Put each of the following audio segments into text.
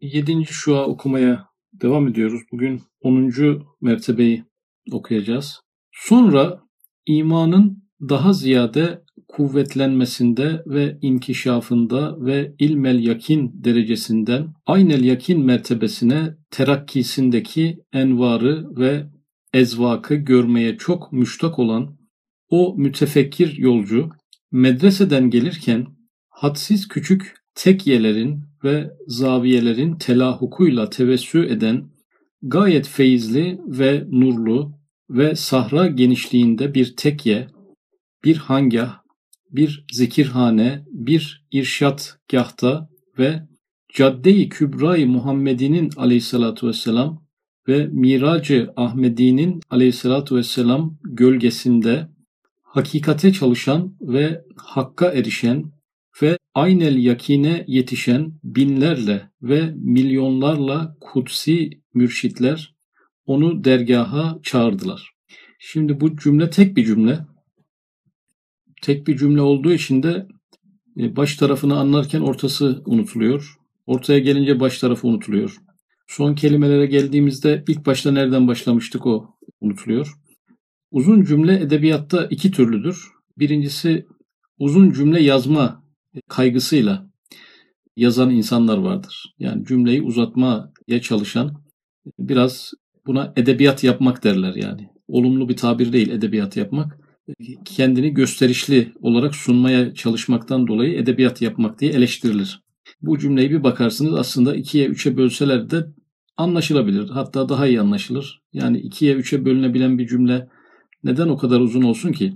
Yedinci şua okumaya devam ediyoruz. Bugün 10. mertebeyi okuyacağız. Sonra imanın daha ziyade kuvvetlenmesinde ve inkişafında ve ilmel yakin derecesinden aynel yakin mertebesine terakkisindeki envarı ve ezvakı görmeye çok müştak olan o mütefekkir yolcu medreseden gelirken hadsiz küçük tekyelerin ve zaviyelerin telahukuyla tevessü eden gayet feyizli ve nurlu ve sahra genişliğinde bir tekye, bir hangah, bir zikirhane, bir irşat gahta ve Cadde-i Kübra-i Muhammedi'nin aleyhissalatu vesselam ve Miracı Ahmedi'nin aleyhissalatu vesselam gölgesinde hakikate çalışan ve hakka erişen aynel yakine yetişen binlerle ve milyonlarla kutsi mürşitler onu dergaha çağırdılar. Şimdi bu cümle tek bir cümle. Tek bir cümle olduğu için de e, baş tarafını anlarken ortası unutuluyor. Ortaya gelince baş tarafı unutuluyor. Son kelimelere geldiğimizde ilk başta nereden başlamıştık o unutuluyor. Uzun cümle edebiyatta iki türlüdür. Birincisi uzun cümle yazma kaygısıyla yazan insanlar vardır. Yani cümleyi uzatmaya çalışan biraz buna edebiyat yapmak derler yani. Olumlu bir tabir değil edebiyat yapmak. Kendini gösterişli olarak sunmaya çalışmaktan dolayı edebiyat yapmak diye eleştirilir. Bu cümleyi bir bakarsınız aslında ikiye üçe bölseler de anlaşılabilir. Hatta daha iyi anlaşılır. Yani ikiye üçe bölünebilen bir cümle neden o kadar uzun olsun ki?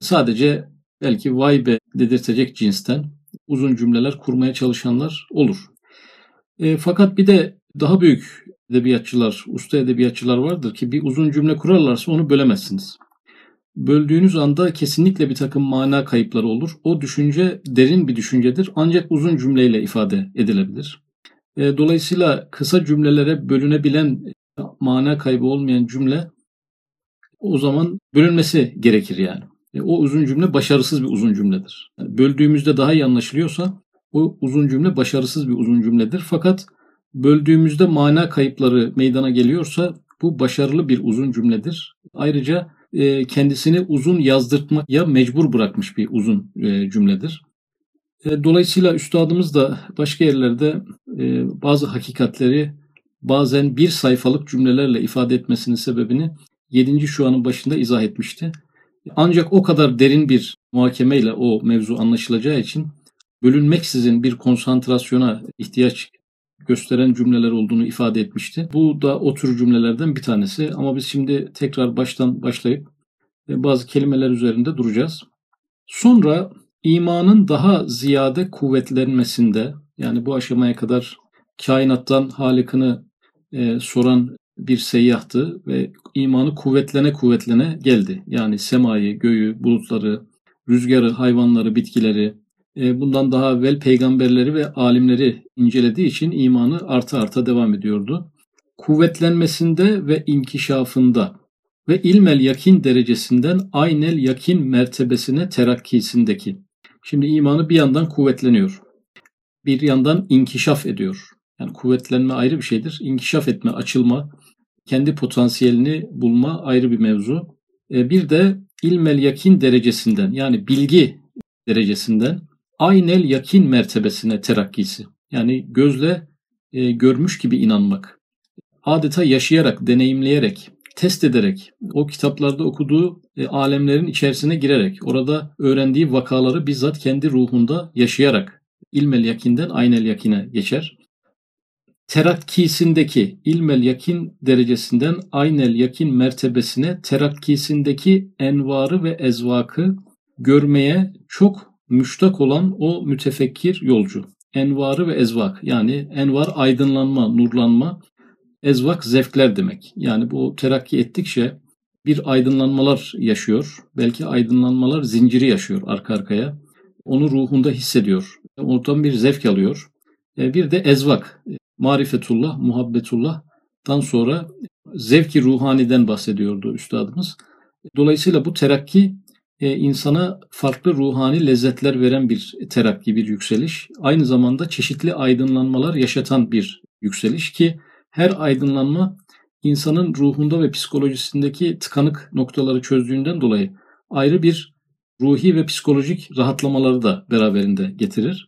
Sadece belki vay be dedirtecek cinsten uzun cümleler kurmaya çalışanlar olur. E, fakat bir de daha büyük edebiyatçılar, usta edebiyatçılar vardır ki bir uzun cümle kurarlarsa onu bölemezsiniz. Böldüğünüz anda kesinlikle bir takım mana kayıpları olur. O düşünce derin bir düşüncedir ancak uzun cümleyle ifade edilebilir. E, dolayısıyla kısa cümlelere bölünebilen mana kaybı olmayan cümle o zaman bölünmesi gerekir yani. E, o uzun cümle başarısız bir uzun cümledir. Yani böldüğümüzde daha iyi anlaşılıyorsa o uzun cümle başarısız bir uzun cümledir. Fakat böldüğümüzde mana kayıpları meydana geliyorsa bu başarılı bir uzun cümledir. Ayrıca e, kendisini uzun yazdırtmaya mecbur bırakmış bir uzun e, cümledir. E, dolayısıyla üstadımız da başka yerlerde e, bazı hakikatleri bazen bir sayfalık cümlelerle ifade etmesinin sebebini 7. şuanın başında izah etmişti. Ancak o kadar derin bir muhakemeyle o mevzu anlaşılacağı için bölünmeksizin bir konsantrasyona ihtiyaç gösteren cümleler olduğunu ifade etmişti. Bu da o tür cümlelerden bir tanesi ama biz şimdi tekrar baştan başlayıp e, bazı kelimeler üzerinde duracağız. Sonra imanın daha ziyade kuvvetlenmesinde yani bu aşamaya kadar kainattan Halık'ını e, soran bir seyyahtı ve imanı kuvvetlene kuvvetlene geldi. Yani semayı, göğü, bulutları, rüzgarı, hayvanları, bitkileri, e, bundan daha evvel peygamberleri ve alimleri incelediği için imanı arta arta devam ediyordu. Kuvvetlenmesinde ve inkişafında ve ilmel yakin derecesinden aynel yakin mertebesine terakkisindeki. Şimdi imanı bir yandan kuvvetleniyor. Bir yandan inkişaf ediyor. Yani kuvvetlenme ayrı bir şeydir. İnkişaf etme, açılma, kendi potansiyelini bulma ayrı bir mevzu. E, bir de ilmel yakin derecesinden yani bilgi derecesinden aynel yakin mertebesine terakkisi. Yani gözle e, görmüş gibi inanmak. Adeta yaşayarak, deneyimleyerek, test ederek, o kitaplarda okuduğu e, alemlerin içerisine girerek, orada öğrendiği vakaları bizzat kendi ruhunda yaşayarak ilmel yakinden aynel yakine geçer terakkisindeki ilmel yakin derecesinden aynel yakin mertebesine terakkisindeki envarı ve ezvakı görmeye çok müştak olan o mütefekkir yolcu. Envarı ve ezvak yani envar aydınlanma, nurlanma, ezvak zevkler demek. Yani bu terakki ettikçe bir aydınlanmalar yaşıyor. Belki aydınlanmalar zinciri yaşıyor arka arkaya. Onu ruhunda hissediyor. Oradan bir zevk alıyor. E, bir de ezvak marifetullah, muhabbetullah'tan sonra zevki ruhaniden bahsediyordu üstadımız. Dolayısıyla bu terakki e, insana farklı ruhani lezzetler veren bir terakki, bir yükseliş. Aynı zamanda çeşitli aydınlanmalar yaşatan bir yükseliş ki her aydınlanma insanın ruhunda ve psikolojisindeki tıkanık noktaları çözdüğünden dolayı ayrı bir ruhi ve psikolojik rahatlamaları da beraberinde getirir.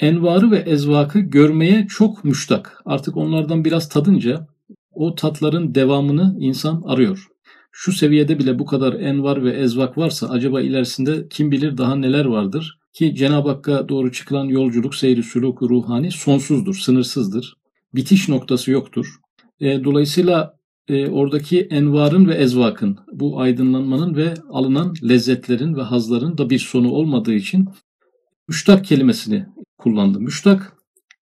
Envarı ve ezvakı görmeye çok müştak. Artık onlardan biraz tadınca o tatların devamını insan arıyor. Şu seviyede bile bu kadar envar ve ezvak varsa acaba ilerisinde kim bilir daha neler vardır ki Cenab-ı Hakk'a doğru çıkılan yolculuk, seyri, süluk, ruhani sonsuzdur, sınırsızdır. Bitiş noktası yoktur. E, dolayısıyla e, oradaki envarın ve ezvakın, bu aydınlanmanın ve alınan lezzetlerin ve hazların da bir sonu olmadığı için müştak kelimesini kullandı. Müştak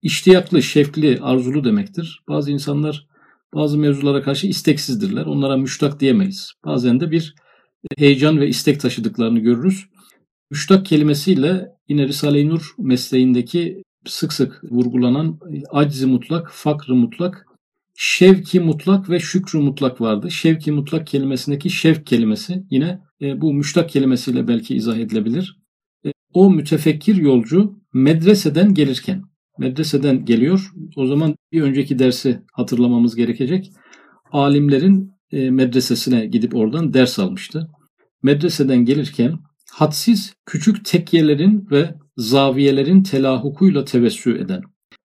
iştiyaklı, şevkli, arzulu demektir. Bazı insanlar bazı mevzulara karşı isteksizdirler. Onlara müştak diyemeyiz. Bazen de bir heyecan ve istek taşıdıklarını görürüz. Müştak kelimesiyle yine Risale-i Nur mesleğindeki sık sık vurgulanan aczi mutlak, fakrı mutlak, şevki mutlak ve şükrü mutlak vardı. Şevki mutlak kelimesindeki şevk kelimesi yine e, bu müştak kelimesiyle belki izah edilebilir. E, o mütefekkir yolcu medreseden gelirken, medreseden geliyor. O zaman bir önceki dersi hatırlamamız gerekecek. Alimlerin e, medresesine gidip oradan ders almıştı. Medreseden gelirken hadsiz küçük tekyelerin ve zaviyelerin telahukuyla tevessü eden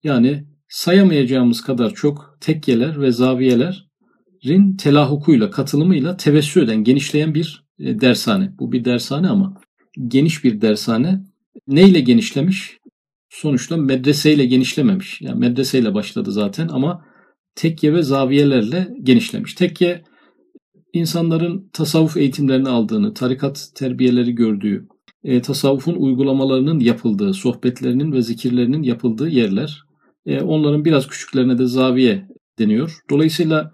yani sayamayacağımız kadar çok tekyeler ve zaviyelerin telahukuyla, katılımıyla tevessü eden, genişleyen bir e, dershane. Bu bir dershane ama geniş bir dershane. Neyle genişlemiş? Sonuçta medreseyle genişlememiş. Yani medreseyle başladı zaten ama tekke ve zaviyelerle genişlemiş. Tekke insanların tasavvuf eğitimlerini aldığını, tarikat terbiyeleri gördüğü, e, tasavvufun uygulamalarının yapıldığı, sohbetlerinin ve zikirlerinin yapıldığı yerler. E, onların biraz küçüklerine de zaviye deniyor. Dolayısıyla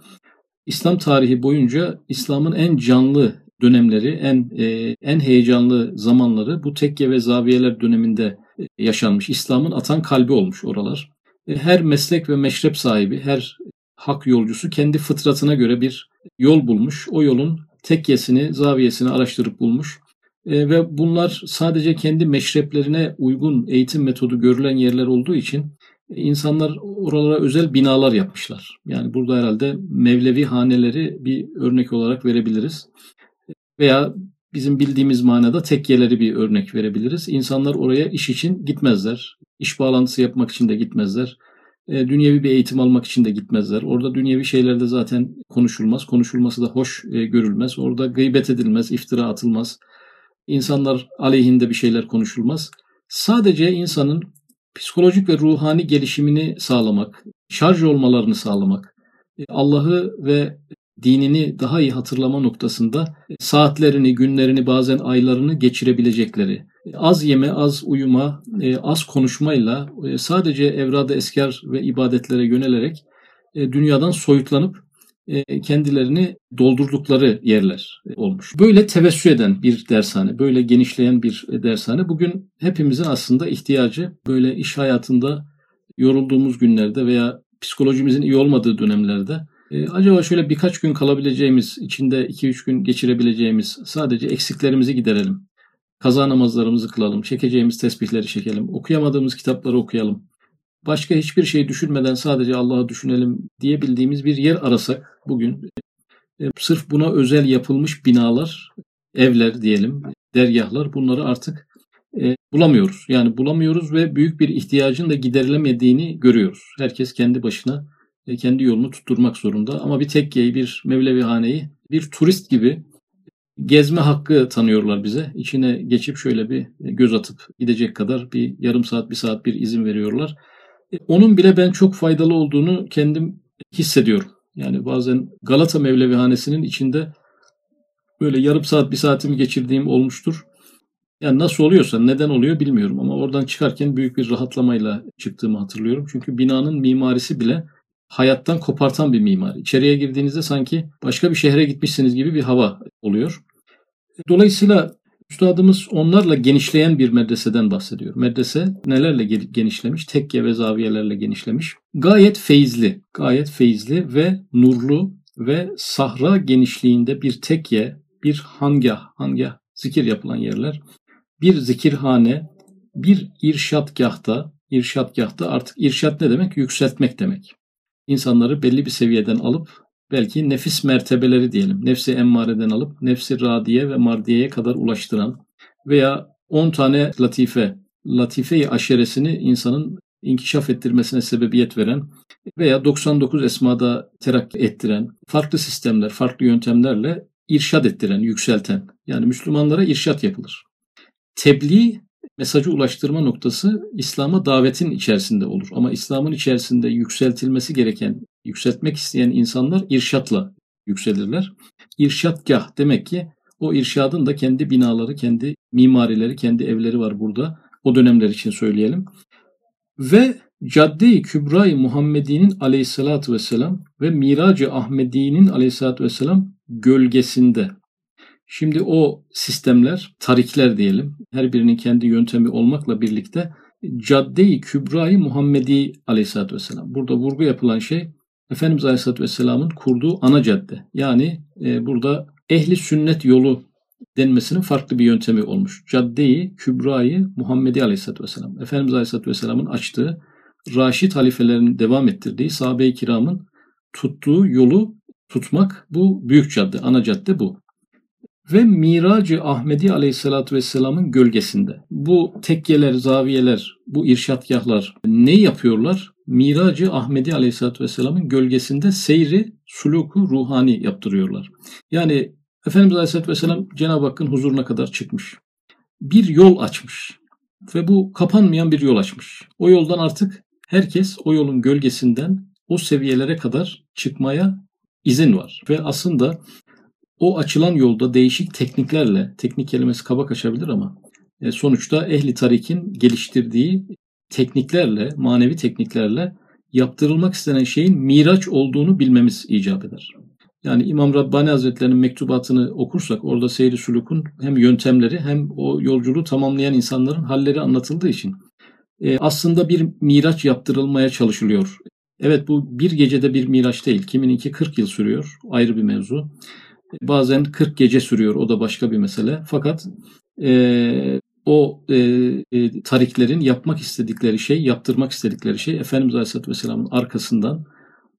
İslam tarihi boyunca İslam'ın en canlı dönemleri, en e, en heyecanlı zamanları bu tekke ve zaviyeler döneminde e, yaşanmış. İslam'ın atan kalbi olmuş oralar. E, her meslek ve meşrep sahibi, her hak yolcusu kendi fıtratına göre bir yol bulmuş. O yolun tekkesini, zaviyesini araştırıp bulmuş. E, ve bunlar sadece kendi meşreplerine uygun eğitim metodu görülen yerler olduğu için insanlar oralara özel binalar yapmışlar. Yani burada herhalde Mevlevi haneleri bir örnek olarak verebiliriz. Veya bizim bildiğimiz manada tekkeleri bir örnek verebiliriz. İnsanlar oraya iş için gitmezler. İş bağlantısı yapmak için de gitmezler. E, dünyevi bir eğitim almak için de gitmezler. Orada dünyevi şeylerde zaten konuşulmaz. Konuşulması da hoş e, görülmez. Orada gıybet edilmez, iftira atılmaz. İnsanlar aleyhinde bir şeyler konuşulmaz. Sadece insanın psikolojik ve ruhani gelişimini sağlamak, şarj olmalarını sağlamak, e, Allah'ı ve dinini daha iyi hatırlama noktasında saatlerini, günlerini, bazen aylarını geçirebilecekleri, az yeme, az uyuma, e, az konuşmayla e, sadece evrada eskar ve ibadetlere yönelerek dünyadan soyutlanıp kendilerini doldurdukları yerler olmuş. Böyle tevessü eden bir dershane, böyle genişleyen bir dershane bugün hepimizin aslında ihtiyacı böyle iş hayatında yorulduğumuz günlerde veya psikolojimizin iyi olmadığı dönemlerde acaba şöyle birkaç gün kalabileceğimiz, içinde 2-3 gün geçirebileceğimiz sadece eksiklerimizi giderelim. Kaza namazlarımızı kılalım, çekeceğimiz tesbihleri çekelim, okuyamadığımız kitapları okuyalım başka hiçbir şey düşünmeden sadece Allah'ı düşünelim diyebildiğimiz bir yer arasak bugün e, sırf buna özel yapılmış binalar, evler diyelim, dergahlar bunları artık e, bulamıyoruz. Yani bulamıyoruz ve büyük bir ihtiyacın da giderilemediğini görüyoruz. Herkes kendi başına e, kendi yolunu tutturmak zorunda ama bir tekkeyi, bir Mevlevihaneyi bir turist gibi gezme hakkı tanıyorlar bize. İçine geçip şöyle bir göz atıp gidecek kadar bir yarım saat, bir saat bir izin veriyorlar. Onun bile ben çok faydalı olduğunu kendim hissediyorum. Yani bazen Galata Mevlevihanesi'nin içinde böyle yarım saat bir saatimi geçirdiğim olmuştur. Yani nasıl oluyorsa neden oluyor bilmiyorum ama oradan çıkarken büyük bir rahatlamayla çıktığımı hatırlıyorum. Çünkü binanın mimarisi bile hayattan kopartan bir mimari. İçeriye girdiğinizde sanki başka bir şehre gitmişsiniz gibi bir hava oluyor. Dolayısıyla Üstadımız onlarla genişleyen bir medreseden bahsediyor. Medrese nelerle genişlemiş? Tekke ve zaviyelerle genişlemiş. Gayet feyizli, gayet feyizli ve nurlu ve sahra genişliğinde bir tekke, bir hangah, hangah zikir yapılan yerler, bir zikirhane, bir irşatgahta, irşatgahta artık irşat ne demek? Yükseltmek demek. İnsanları belli bir seviyeden alıp belki nefis mertebeleri diyelim. Nefsi emmareden alıp nefsi radiye ve mardiyeye kadar ulaştıran veya 10 tane latife, latife-i aşeresini insanın inkişaf ettirmesine sebebiyet veren veya 99 esmada terakki ettiren farklı sistemler, farklı yöntemlerle irşad ettiren, yükselten. Yani Müslümanlara irşat yapılır. Tebliğ mesajı ulaştırma noktası İslam'a davetin içerisinde olur. Ama İslam'ın içerisinde yükseltilmesi gereken, yükseltmek isteyen insanlar irşatla yükselirler. İrşatgah demek ki o irşadın da kendi binaları, kendi mimarileri, kendi evleri var burada. O dönemler için söyleyelim. Ve Cadde-i Kübra-i Muhammedi'nin aleyhissalatü vesselam ve Miracı Ahmedi'nin aleyhissalatü vesselam gölgesinde. Şimdi o sistemler, tarikler diyelim, her birinin kendi yöntemi olmakla birlikte Cadde-i Kübra-i Muhammedi aleyhissalatü vesselam. Burada vurgu yapılan şey Efendimiz Aleyhisselatü Vesselam'ın kurduğu ana cadde. Yani e, burada ehli sünnet yolu denmesinin farklı bir yöntemi olmuş. Cadde-i Kübra'yı Muhammedi Aleyhisselatü Vesselam. Efendimiz Aleyhisselatü Vesselam'ın açtığı, Raşid halifelerin devam ettirdiği, sahabe-i kiramın tuttuğu yolu tutmak bu büyük cadde, ana cadde bu. Ve Miracı Ahmedi Aleyhisselatü Vesselam'ın gölgesinde. Bu tekkeler, zaviyeler, bu irşatgahlar ne yapıyorlar? Miracı Ahmedi Aleyhisselatü Vesselam'ın gölgesinde seyri, suluku ruhani yaptırıyorlar. Yani Efendimiz Aleyhisselatü Vesselam Cenab-ı Hakk'ın huzuruna kadar çıkmış. Bir yol açmış. Ve bu kapanmayan bir yol açmış. O yoldan artık herkes o yolun gölgesinden o seviyelere kadar çıkmaya izin var. Ve aslında o açılan yolda değişik tekniklerle, teknik kelimesi kaba kaçabilir ama e, sonuçta ehli tarikin geliştirdiği tekniklerle, manevi tekniklerle yaptırılmak istenen şeyin miraç olduğunu bilmemiz icap eder. Yani İmam Rabbani Hazretleri'nin mektubatını okursak orada seyri sulukun hem yöntemleri hem o yolculuğu tamamlayan insanların halleri anlatıldığı için e, aslında bir miraç yaptırılmaya çalışılıyor. Evet bu bir gecede bir miraç değil. Kimininki 40 yıl sürüyor. Ayrı bir mevzu. Bazen 40 gece sürüyor. O da başka bir mesele. Fakat e, o e, e, tariklerin yapmak istedikleri şey, yaptırmak istedikleri şey Efendimiz Aleyhisselatü Vesselam'ın arkasından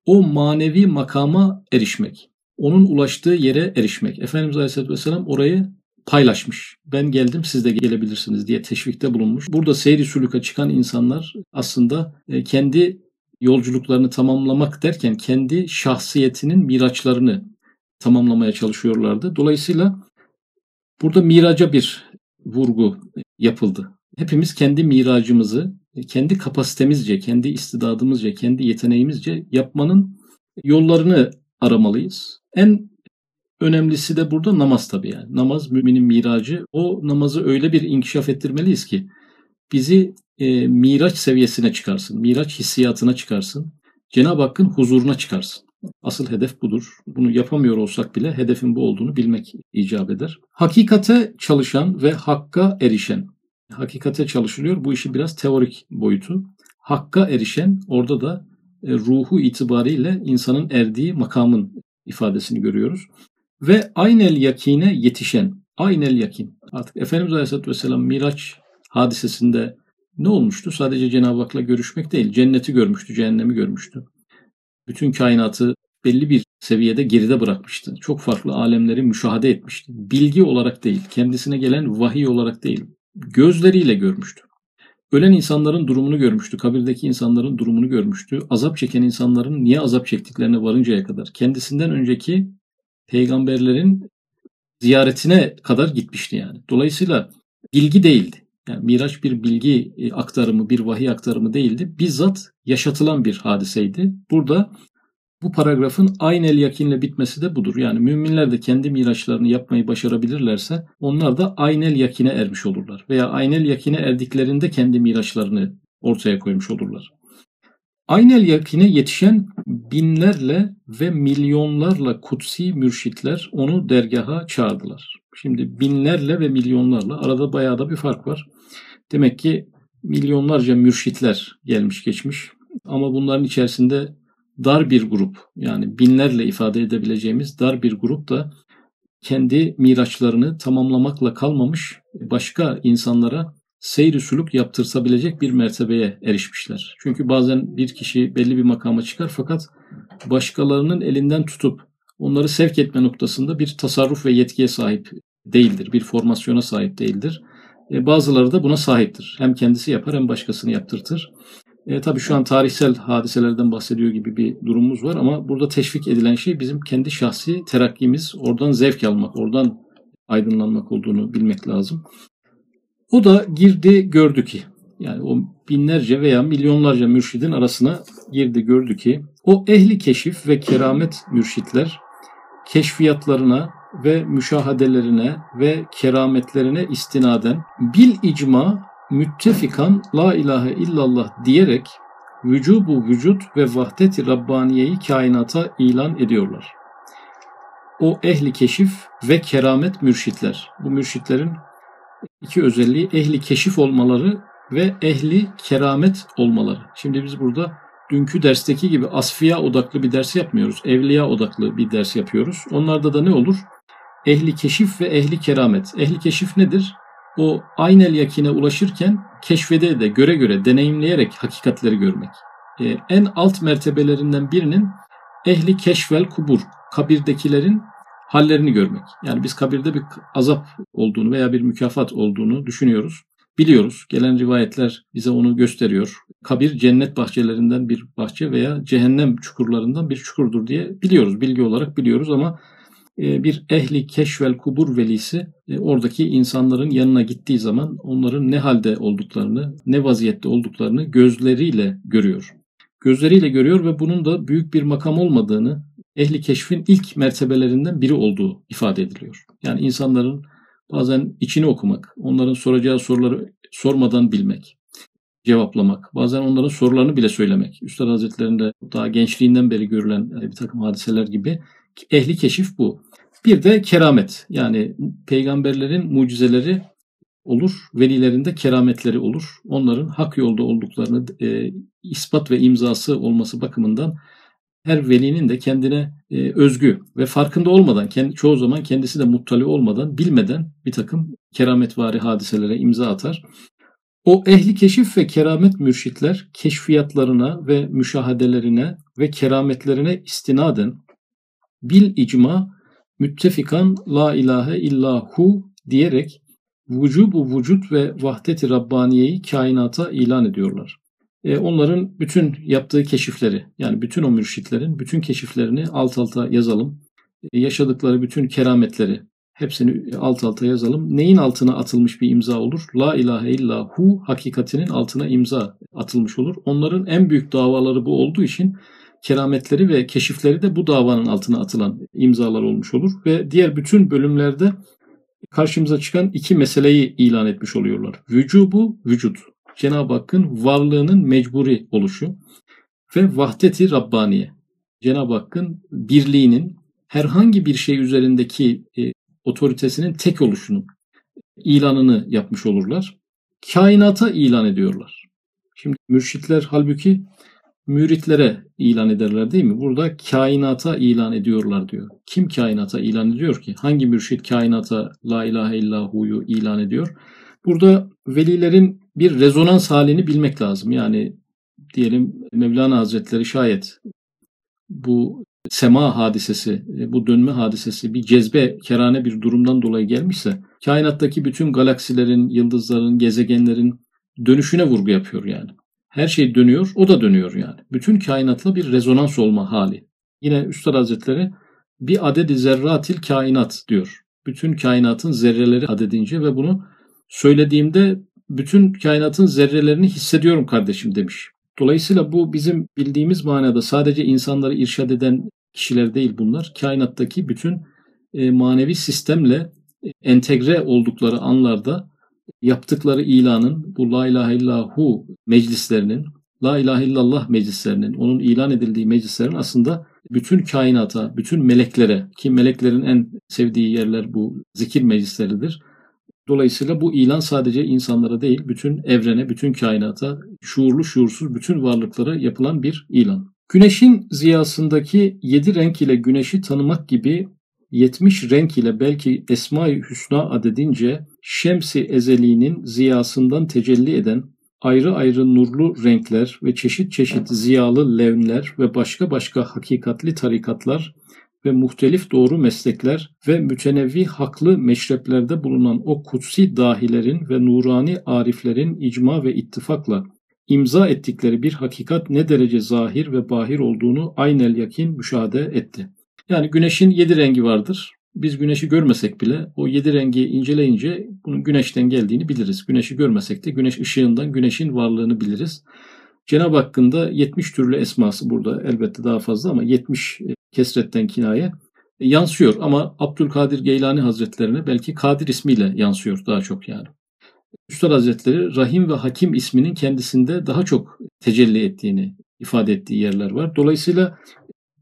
o manevi makama erişmek. Onun ulaştığı yere erişmek. Efendimiz Aleyhisselatü Vesselam orayı paylaşmış. Ben geldim siz de gelebilirsiniz diye teşvikte bulunmuş. Burada seyri sülüka çıkan insanlar aslında e, kendi yolculuklarını tamamlamak derken kendi şahsiyetinin miraçlarını tamamlamaya çalışıyorlardı. Dolayısıyla burada miraca bir vurgu yapıldı. Hepimiz kendi miracımızı kendi kapasitemizce, kendi istidadımızca, kendi yeteneğimizce yapmanın yollarını aramalıyız. En önemlisi de burada namaz tabii yani. Namaz müminin miracı. O namazı öyle bir inkişaf ettirmeliyiz ki bizi e, miraç seviyesine çıkarsın. Miraç hissiyatına çıkarsın. Cenab-ı Hakk'ın huzuruna çıkarsın. Asıl hedef budur. Bunu yapamıyor olsak bile hedefin bu olduğunu bilmek icap eder. Hakikate çalışan ve hakka erişen. Hakikate çalışılıyor. Bu işi biraz teorik boyutu. Hakka erişen orada da e, ruhu itibariyle insanın erdiği makamın ifadesini görüyoruz. Ve aynel yakine yetişen. Aynel yakin. Artık Efendimiz Aleyhisselatü Vesselam Miraç hadisesinde ne olmuştu? Sadece Cenab-ı Hak'la görüşmek değil. Cenneti görmüştü, cehennemi görmüştü bütün kainatı belli bir seviyede geride bırakmıştı. Çok farklı alemleri müşahede etmişti. Bilgi olarak değil, kendisine gelen vahiy olarak değil, gözleriyle görmüştü. Ölen insanların durumunu görmüştü, kabirdeki insanların durumunu görmüştü. Azap çeken insanların niye azap çektiklerine varıncaya kadar. Kendisinden önceki peygamberlerin ziyaretine kadar gitmişti yani. Dolayısıyla bilgi değildi. Yani Miraç bir bilgi e, aktarımı, bir vahiy aktarımı değildi. Bizzat yaşatılan bir hadiseydi. Burada bu paragrafın aynel yakinle bitmesi de budur. Yani müminler de kendi miraçlarını yapmayı başarabilirlerse onlar da aynel yakine ermiş olurlar. Veya aynel yakine erdiklerinde kendi miraçlarını ortaya koymuş olurlar. Aynel yakine yetişen binlerle ve milyonlarla kutsi mürşitler onu dergaha çağırdılar. Şimdi binlerle ve milyonlarla arada bayağı da bir fark var. Demek ki milyonlarca mürşitler gelmiş geçmiş ama bunların içerisinde dar bir grup yani binlerle ifade edebileceğimiz dar bir grup da kendi miraçlarını tamamlamakla kalmamış başka insanlara seyri suluk yaptırsabilecek bir mertebeye erişmişler. Çünkü bazen bir kişi belli bir makama çıkar fakat başkalarının elinden tutup onları sevk etme noktasında bir tasarruf ve yetkiye sahip değildir. Bir formasyona sahip değildir. E, bazıları da buna sahiptir. Hem kendisi yapar hem başkasını yaptırtır. E, tabii şu an tarihsel hadiselerden bahsediyor gibi bir durumumuz var ama burada teşvik edilen şey bizim kendi şahsi terakkimiz, oradan zevk almak, oradan aydınlanmak olduğunu bilmek lazım. O da girdi gördü ki yani o binlerce veya milyonlarca mürşidin arasına girdi gördü ki o ehli keşif ve keramet mürşitler keşfiyatlarına ve müşahadelerine ve kerametlerine istinaden bil icma müttefikan la ilahe illallah diyerek vücubu vücut ve vahdeti Rabbaniye'yi kainata ilan ediyorlar. O ehli keşif ve keramet mürşitler. Bu mürşitlerin iki özelliği ehli keşif olmaları ve ehli keramet olmaları. Şimdi biz burada dünkü dersteki gibi asfiya odaklı bir ders yapmıyoruz. Evliya odaklı bir ders yapıyoruz. Onlarda da ne olur? Ehli keşif ve ehli keramet. Ehli keşif nedir? O aynel yakine ulaşırken keşfede de göre göre deneyimleyerek hakikatleri görmek. Ee, en alt mertebelerinden birinin ehli keşvel kubur, kabirdekilerin hallerini görmek. Yani biz kabirde bir azap olduğunu veya bir mükafat olduğunu düşünüyoruz. Biliyoruz. Gelen rivayetler bize onu gösteriyor. Kabir cennet bahçelerinden bir bahçe veya cehennem çukurlarından bir çukurdur diye biliyoruz. Bilgi olarak biliyoruz ama e, bir ehli keşvel kubur velisi e, oradaki insanların yanına gittiği zaman onların ne halde olduklarını, ne vaziyette olduklarını gözleriyle görüyor. Gözleriyle görüyor ve bunun da büyük bir makam olmadığını, ehli keşfin ilk mertebelerinden biri olduğu ifade ediliyor. Yani insanların bazen içini okumak, onların soracağı soruları sormadan bilmek, cevaplamak, bazen onların sorularını bile söylemek. Üstad Hazretleri'nde daha gençliğinden beri görülen e, bir takım hadiseler gibi ehli keşif bu. Bir de keramet yani peygamberlerin mucizeleri olur, velilerin de kerametleri olur. Onların hak yolda olduklarını e, ispat ve imzası olması bakımından her velinin de kendine e, özgü ve farkında olmadan, kendi, çoğu zaman kendisi de muttali olmadan, bilmeden bir takım kerametvari hadiselere imza atar. O ehli keşif ve keramet mürşitler keşfiyatlarına ve müşahadelerine ve kerametlerine istinaden bil icma müttefikan la ilahe illahu diyerek vücubu vücut ve vahdeti Rabbaniye'yi kainata ilan ediyorlar. E, onların bütün yaptığı keşifleri yani bütün o mürşitlerin bütün keşiflerini alt alta yazalım. E, yaşadıkları bütün kerametleri hepsini alt alta yazalım. Neyin altına atılmış bir imza olur? La ilahe illahu hakikatinin altına imza atılmış olur. Onların en büyük davaları bu olduğu için kerametleri ve keşifleri de bu davanın altına atılan imzalar olmuş olur ve diğer bütün bölümlerde karşımıza çıkan iki meseleyi ilan etmiş oluyorlar. Vücubu vücut. Cenab-ı Hakk'ın varlığının mecburi oluşu ve vahdeti Rabbaniye. Cenab-ı Hakk'ın birliğinin herhangi bir şey üzerindeki e, otoritesinin tek oluşunun ilanını yapmış olurlar. Kainata ilan ediyorlar. Şimdi mürşitler halbuki müritlere ilan ederler değil mi? Burada kainata ilan ediyorlar diyor. Kim kainata ilan ediyor ki? Hangi mürşit kainata la ilahe illahu'yu ilan ediyor? Burada velilerin bir rezonans halini bilmek lazım. Yani diyelim Mevlana Hazretleri şayet bu sema hadisesi, bu dönme hadisesi bir cezbe kerane bir durumdan dolayı gelmişse kainattaki bütün galaksilerin, yıldızların, gezegenlerin dönüşüne vurgu yapıyor yani. Her şey dönüyor, o da dönüyor yani. Bütün kainatla bir rezonans olma hali. Yine Üstad Hazretleri bir adedi zerratil kainat diyor. Bütün kainatın zerreleri adedince ve bunu söylediğimde bütün kainatın zerrelerini hissediyorum kardeşim demiş. Dolayısıyla bu bizim bildiğimiz manada sadece insanları irşad eden kişiler değil bunlar. Kainattaki bütün e, manevi sistemle entegre oldukları anlarda yaptıkları ilanın bu La ilahe illahu meclislerinin, La ilahe illallah meclislerinin, onun ilan edildiği meclislerin aslında bütün kainata, bütün meleklere ki meleklerin en sevdiği yerler bu zikir meclisleridir. Dolayısıyla bu ilan sadece insanlara değil, bütün evrene, bütün kainata, şuurlu şuursuz bütün varlıklara yapılan bir ilan. Güneşin ziyasındaki yedi renk ile güneşi tanımak gibi 70 renk ile belki Esma-i Hüsna adedince Şemsi Ezeli'nin ziyasından tecelli eden ayrı ayrı nurlu renkler ve çeşit çeşit ziyalı levnler ve başka başka hakikatli tarikatlar ve muhtelif doğru meslekler ve mütenevvi haklı meşreplerde bulunan o kutsi dahilerin ve nurani ariflerin icma ve ittifakla imza ettikleri bir hakikat ne derece zahir ve bahir olduğunu aynel yakin müşahede etti. Yani güneşin yedi rengi vardır. Biz güneşi görmesek bile o yedi rengi inceleyince bunun güneşten geldiğini biliriz. Güneşi görmesek de güneş ışığından güneşin varlığını biliriz. Cenab-ı Hakk'ın da 70 türlü esması burada elbette daha fazla ama 70 e, kesretten kinaye e, yansıyor. Ama Abdülkadir Geylani Hazretlerine belki Kadir ismiyle yansıyor daha çok yani. Üstad Hazretleri Rahim ve Hakim isminin kendisinde daha çok tecelli ettiğini ifade ettiği yerler var. Dolayısıyla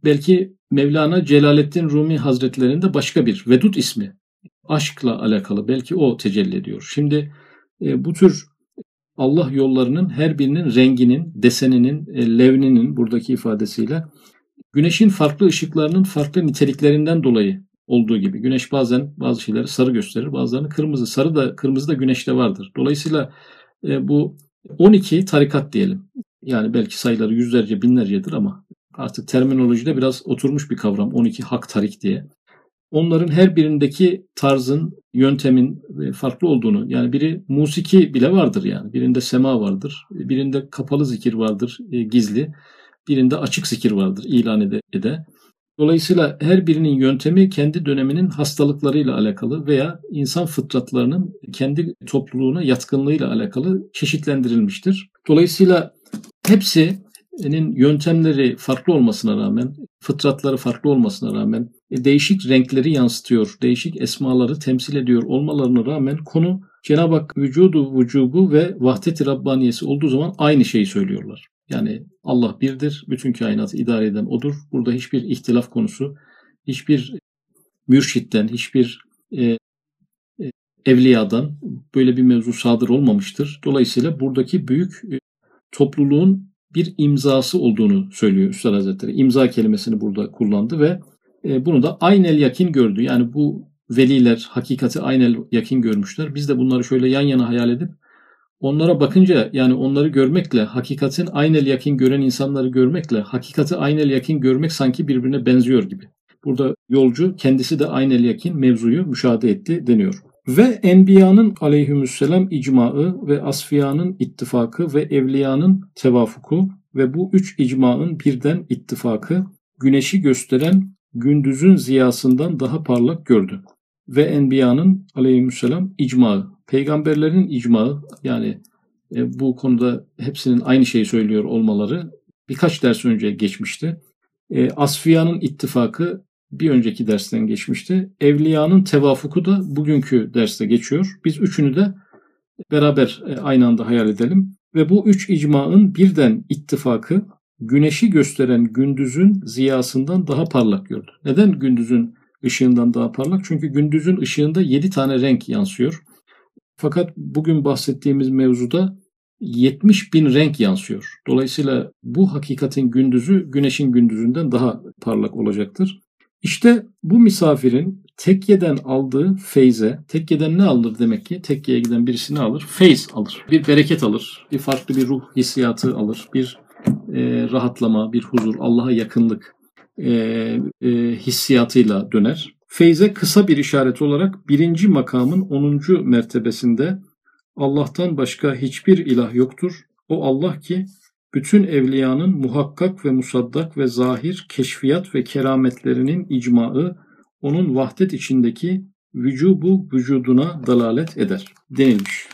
belki Mevlana Celaleddin Rumi Hazretlerinde başka bir Vedud ismi aşkla alakalı belki o tecelli ediyor. Şimdi e, bu tür Allah yollarının her birinin renginin, deseninin, e, levninin buradaki ifadesiyle güneşin farklı ışıklarının farklı niteliklerinden dolayı olduğu gibi. Güneş bazen bazı şeyleri sarı gösterir, bazılarını kırmızı. Sarı da kırmızı da güneşte vardır. Dolayısıyla e, bu 12 tarikat diyelim. Yani belki sayıları yüzlerce, binlercedir ama artık terminolojide biraz oturmuş bir kavram 12 hak tarik diye. Onların her birindeki tarzın, yöntemin farklı olduğunu yani biri musiki bile vardır yani. Birinde sema vardır, birinde kapalı zikir vardır, e, gizli. Birinde açık zikir vardır ilan ede. ede. Dolayısıyla her birinin yöntemi kendi döneminin hastalıklarıyla alakalı veya insan fıtratlarının kendi topluluğuna yatkınlığıyla alakalı çeşitlendirilmiştir. Dolayısıyla hepsinin yöntemleri farklı olmasına rağmen, fıtratları farklı olmasına rağmen e, değişik renkleri yansıtıyor, değişik esmaları temsil ediyor olmalarına rağmen konu Cenab-ı Hak vücudu, vücubu ve vahdet-i Rabbaniyesi olduğu zaman aynı şeyi söylüyorlar. Yani Allah birdir, bütün kainatı idare eden O'dur. Burada hiçbir ihtilaf konusu, hiçbir mürşitten, hiçbir e, e, evliyadan böyle bir mevzu sadır olmamıştır. Dolayısıyla buradaki büyük e, topluluğun bir imzası olduğunu söylüyor Üstad Hazretleri. İmza kelimesini burada kullandı ve e, bunu da aynel yakin gördü. Yani bu veliler hakikati aynel yakin görmüşler. Biz de bunları şöyle yan yana hayal edip onlara bakınca yani onları görmekle hakikatin aynel yakin gören insanları görmekle hakikati aynel yakin görmek sanki birbirine benziyor gibi. Burada yolcu kendisi de aynel yakin mevzuyu müşahede etti deniyor. Ve Enbiya'nın aleyhümüsselam icmaı ve Asfiya'nın ittifakı ve Evliya'nın tevafuku ve bu üç icmaın birden ittifakı güneşi gösteren gündüzün ziyasından daha parlak gördü. Ve Enbiya'nın aleyhisselam icmağı, peygamberlerin icmağı yani e, bu konuda hepsinin aynı şeyi söylüyor olmaları birkaç ders önce geçmişti. E, Asfiya'nın ittifakı bir önceki dersten geçmişti. Evliya'nın tevafuku da bugünkü derste geçiyor. Biz üçünü de beraber e, aynı anda hayal edelim. Ve bu üç icmaın birden ittifakı güneşi gösteren gündüzün ziyasından daha parlak gördü. Neden gündüzün ışığından daha parlak? Çünkü gündüzün ışığında 7 tane renk yansıyor. Fakat bugün bahsettiğimiz mevzuda 70 bin renk yansıyor. Dolayısıyla bu hakikatin gündüzü güneşin gündüzünden daha parlak olacaktır. İşte bu misafirin tekkeden aldığı feyze, tekkeden ne alır demek ki? Tekkeye giden birisi ne alır? Feyz alır. Bir bereket alır. Bir farklı bir ruh hissiyatı alır. Bir e, rahatlama, bir huzur, Allah'a yakınlık e, e, hissiyatıyla döner. Feyze kısa bir işaret olarak birinci makamın 10. mertebesinde Allah'tan başka hiçbir ilah yoktur. O Allah ki bütün evliyanın muhakkak ve musaddak ve zahir keşfiyat ve kerametlerinin icmaı onun vahdet içindeki vücubu vücuduna dalalet eder denilmiş.